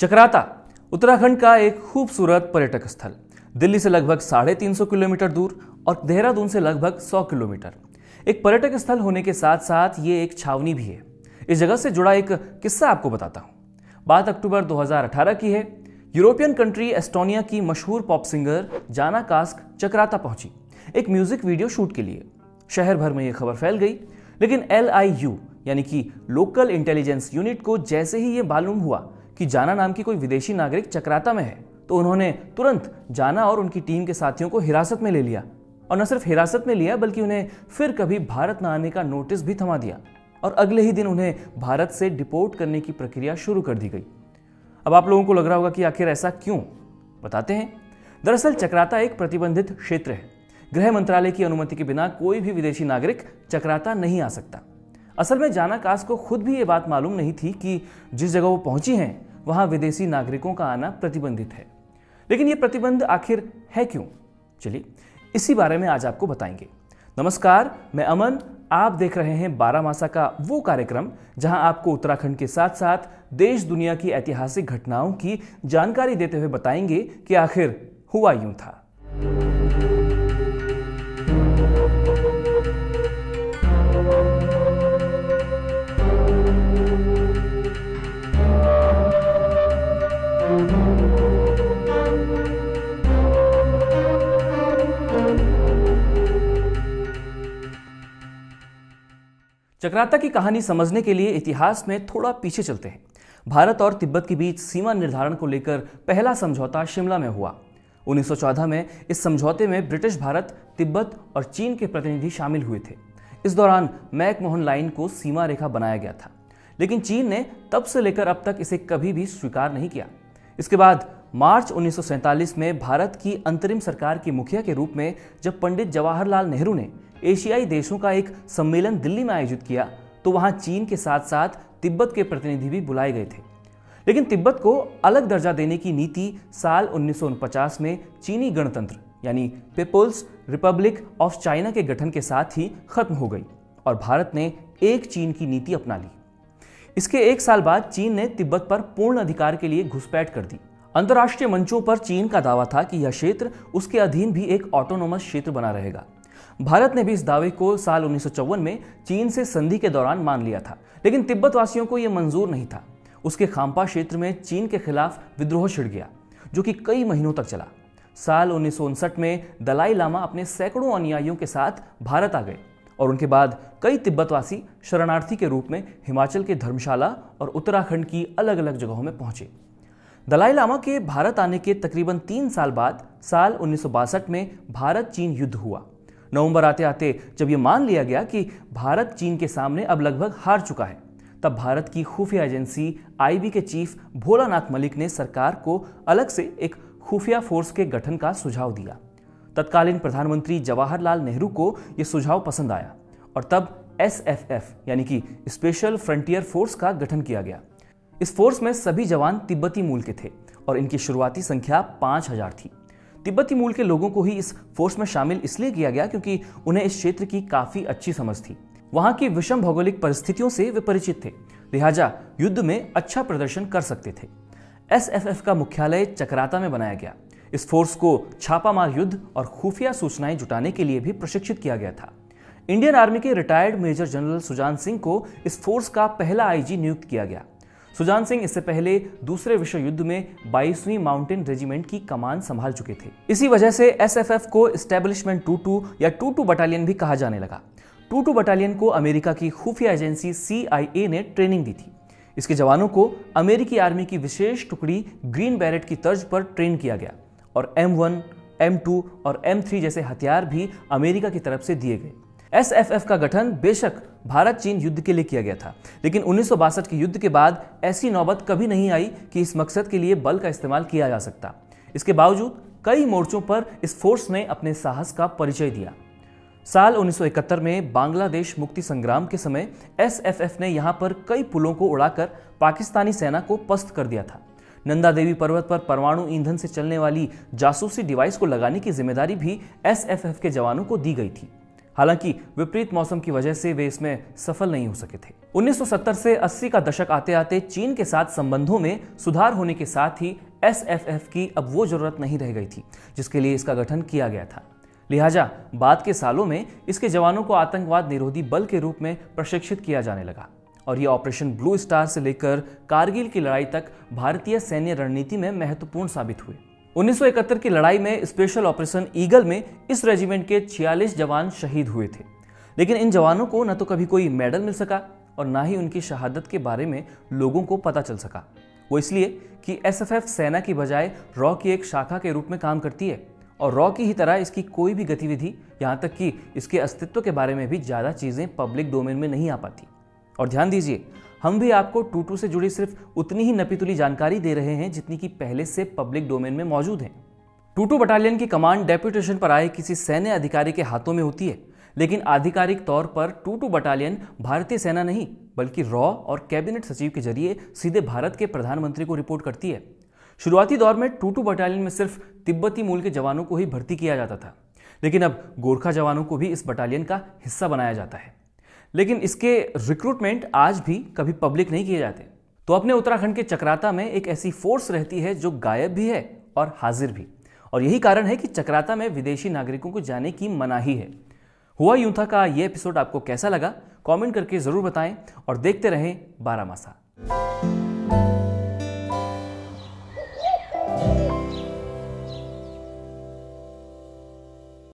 चक्राता, उत्तराखंड का एक खूबसूरत पर्यटक स्थल। दिल्ली से लगभग साढ़े तीन सौ किलोमीटर दूर और देहरादून से लगभग सौ किलोमीटर। एक पर्यटक स्थल होने के साथ साथ ये एक छावनी भी है। इस जगह से जुड़ा एक किस्सा आपको बताता हूँ। बात अक्टूबर 2018 की है। यूरोपियन कंट्री एस्टोनिया की मशहूर pop singer Jaana Kask Chakrata पहुँची। एक म्यूज़िक वीडियो शूट के लिए। शहर भर में यह खबर फैल गई। लेकिन एलआईयू यानी कि लोकल इंटेलिजेंस यूनिट को जैसे ही यह मालूम हुआ कि जाना नाम की कोई विदेशी नागरिक चक्राता में है तो उन्होंने तुरंत जाना और उनकी टीम के साथियों को हिरासत में ले लिया। और न सिर्फ़ हिरासत में लिया, बल्कि उन्हें फिर कभी भारत न आने का नोटिस भी थमा दिया। और अगले ही दिन उन्हें भारत से डिपोर्ट करने की प्रक्रिया शुरू कर दी गई। अब आप लोगों को लग रहा होगा कि आखिर ऐसा क्यों? बताते हैं। दरअसल चक्राता एक प्रतिबंधित क्षेत्र है। गृह मंत्रालय की अनुमति के बिना कोई भी विदेशी नागरिक चक्राता नहीं आ सकता। असल में जाना कास को खुद भी ये बात मालूम नहीं थी कि जिस जगह वो पहुँची हैं वहाँ विदेशी नागरिकों का आना प्रतिबंधित है। लेकिन ये प्रतिबंध आखिर है क्यों? चलिए, इसी बारे में आज आपको बताएँगे। नमस्कार, मैं अमन। आप देख रहे हैं बारह मासा का वो कार्यक्रम, जहाँ आपको उत्तराखंड के साथ साथ देश, दुनिया की ऐतिहासिक घटनाओं की जानकारी देते हुए बताएँगे कि आखिर हुआ यूँ था। चक्राता की कहानी समझने के लिए इतिहास में थोड़ा पीछे चलते हैं। भारत और तिब्बत के बीच सीमा निर्धारण को लेकर पहला समझौता शिमला में हुआ। 1914 में इस समझौते में ब्रिटिश भारत, तिब्बत और चीन के प्रतिनिधि शामिल हुए थे। इस दौरान मैकमोहन लाइन को सीमा रेखा बनाया गया था। लेकिन चीन ने तब से लेकर अब तक इसे कभी भी स्वीकार नहीं किया। इसके बाद मार्च 1947 में भारत की अंतरिम सरकार के मुखिया के रूप में जब पंडित जवाहरलाल नेहरू ने एशियाई देशों का एक सम्मेलन दिल्ली में आयोजित किया तो वहाँ चीन के साथ साथ तिब्बत के प्रतिनिधि भी बुलाए गए थे। लेकिन तिब्बत को अलग दर्जा देने की नीति साल उन्नीस में चीनी गणतंत्र, यानी पीपुल्स रिपब्लिक ऑफ़ चाइना के गठन के साथ ही खत्म हो गई और भारत ने एक चीन की नीति अपना ली। इसके एक साल बाद चीन ने तिब्बत पर पूर्ण अधिकार के लिए घुसपैठ कर दी। अंतर्राष्ट्रीय मंचों पर चीन का दावा था कि यह क्षेत्र उसके अधीन भी एक ऑटोनोमस क्षेत्र बना रहेगा। भारत ने भी इस दावे को साल उन्नीस में चीन से संधि के दौरान मान लिया था, लेकिन तिब्बत वासियों को यह मंजूर नहीं था। उसके खाम्पा क्षेत्र में चीन के खिलाफ विद्रोह छिड़ गया, जो कि कई महीनों तक चला। साल उन्नीस सौ उनसठ में दलाई लामा अपने सैकड़ों अनुयायियों के साथ भारत आ गए और उनके बाद कई तिब्बतवासी शरणार्थी के रूप में हिमाचल के धर्मशाला और उत्तराखंड की अलग अलग जगहों में पहुँचे। दलाई लामा के भारत आने के तकरीबन तीन साल बाद, साल उन्नीस सौ बासठ में भारत चीन युद्ध हुआ। नवंबर आते आते जब यह मान लिया गया कि भारत चीन के सामने अब लगभग हार चुका है, तब भारत की खुफिया एजेंसी आईबी के चीफ भोलानाथ मलिक ने सरकार को अलग से एक खुफिया फोर्स के गठन का सुझाव दिया। तत्कालीन प्रधानमंत्री जवाहरलाल नेहरू को यह सुझाव पसंद आया और तब एसएफएफ, यानी कि स्पेशल फ्रंटियर फोर्स का गठन किया गया। इस फोर्स में सभी जवान तिब्बती मूल के थे और इनकी शुरुआती संख्या पाँच हज़ार थी। तिब्बती मूल के लोगों को ही इस फोर्स में शामिल इसलिए किया गया क्योंकि उन्हें इस क्षेत्र की काफ़ी अच्छी समझ थी। वहाँ की विषम भौगोलिक परिस्थितियों से वे परिचित थे, लिहाजा युद्ध में अच्छा प्रदर्शन कर सकते थे। एसएफएफ का मुख्यालय चक्राता में बनाया गया। इस फोर्स को छापामार युद्ध और खुफिया सूचनाएँ जुटाने के लिए भी प्रशिक्षित किया गया था। इंडियन आर्मी के retired major general Sujan Singh को इस फोर्स का पहला आईजी नियुक्त किया गया। सुजान सिंह इससे पहले दूसरे विश्व युद्ध में बाईसवीं माउंटेन रेजिमेंट की कमान संभाल चुके थे। इसी वजह से एसएफएफ को स्टेब्लिशमेंट टू टू या टू टू बटालियन भी कहा जाने लगा। टू टू बटालियन को अमेरिका की खुफिया एजेंसी CIA ने ट्रेनिंग दी थी। इसके जवानों को अमेरिकी आर्मी की विशेष टुकड़ी ग्रीन बैरेट की तर्ज पर ट्रेन किया गया और एम वन, एम टू और एम थ्री जैसे हथियार भी अमेरिका की तरफ़ से दिए गए। एसएफएफ का गठन बेशक भारत चीन युद्ध के लिए किया गया था, लेकिन उन्नीस सौ बासठ के युद्ध के बाद ऐसी नौबत कभी नहीं आई कि इस मकसद के लिए बल का इस्तेमाल किया जा सकता। इसके बावजूद कई मोर्चों पर इस फोर्स ने अपने साहस का परिचय दिया। साल 1971 में बांग्लादेश मुक्ति संग्राम के समय एसएफएफ ने यहाँ पर कई पुलों को उड़ाकर पाकिस्तानी सेना को पस्त कर दिया था। नंदा देवी पर्वत पर परमाणु ईंधन से चलने वाली जासूसी डिवाइस को लगाने की ज़िम्मेदारी भी एसएफएफ के जवानों को दी गई थी। हालाँकि विपरीत मौसम की वजह से वे इसमें सफल नहीं हो सके थे। 1970 से 80 का दशक आते आते चीन के साथ संबंधों में सुधार होने के साथ ही एसएफएफ की अब वो ज़रूरत नहीं रह गई थी, जिसके लिए इसका गठन किया गया था। लिहाजा बाद के सालों में इसके जवानों को आतंकवाद निरोधी बल के रूप में प्रशिक्षित किया जाने लगा और यह ऑपरेशन ब्लू स्टार से लेकर कारगिल की लड़ाई तक भारतीय सैन्य रणनीति में महत्वपूर्ण साबित हुए। 1971 की लड़ाई में स्पेशल ऑपरेशन ईगल में इस रेजिमेंट के 46 जवान शहीद हुए थे। लेकिन इन जवानों को न तो कभी कोई मेडल मिल सका और ना ही उनकी शहादत के बारे में लोगों को पता चल सका। वो इसलिए कि एसएफएफ सेना की बजाय रॉ की एक शाखा के रूप में काम करती है और रॉ की ही तरह इसकी कोई भी गतिविधि यहाँ तक कि इसके अस्तित्व के बारे में भी ज़्यादा चीज़ें पब्लिक डोमेन में नहीं आ पाती। और ध्यान दीजिए हम भी आपको टूटू से जुड़ी सिर्फ़ उतनी ही नपीतुली जानकारी दे रहे हैं जितनी की पहले से पब्लिक डोमेन में मौजूद है। टूटू बटालियन की कमांड डेप्यूटेशन पर आए किसी सैन्य अधिकारी के हाथों में होती है, लेकिन आधिकारिक तौर पर टूटू बटालियन भारतीय सेना नहीं, बल्कि रॉ और कैबिनेट सचिव के ज़रिए सीधे भारत के प्रधानमंत्री को रिपोर्ट करती है। शुरुआती दौर में टूटू बटालियन में सिर्फ़ तिब्बती मूल के जवानों को ही भर्ती किया जाता था, लेकिन अब गोरखा जवानों को भी इस बटालियन का हिस्सा बनाया जाता है। लेकिन इसके रिक्रूटमेंट आज भी कभी पब्लिक नहीं किए जाते। तो अपने उत्तराखंड के चक्राता में एक ऐसी फोर्स रहती है जो गायब भी है और हाजिर भी। और यही कारण है कि चक्राता में विदेशी नागरिकों को जाने की मनाही है। हुआ यूँ था का ये एपिसोड आपको कैसा लगा? कमेंट करके ज़रूर बताएँ और देखते रहें बारह मासा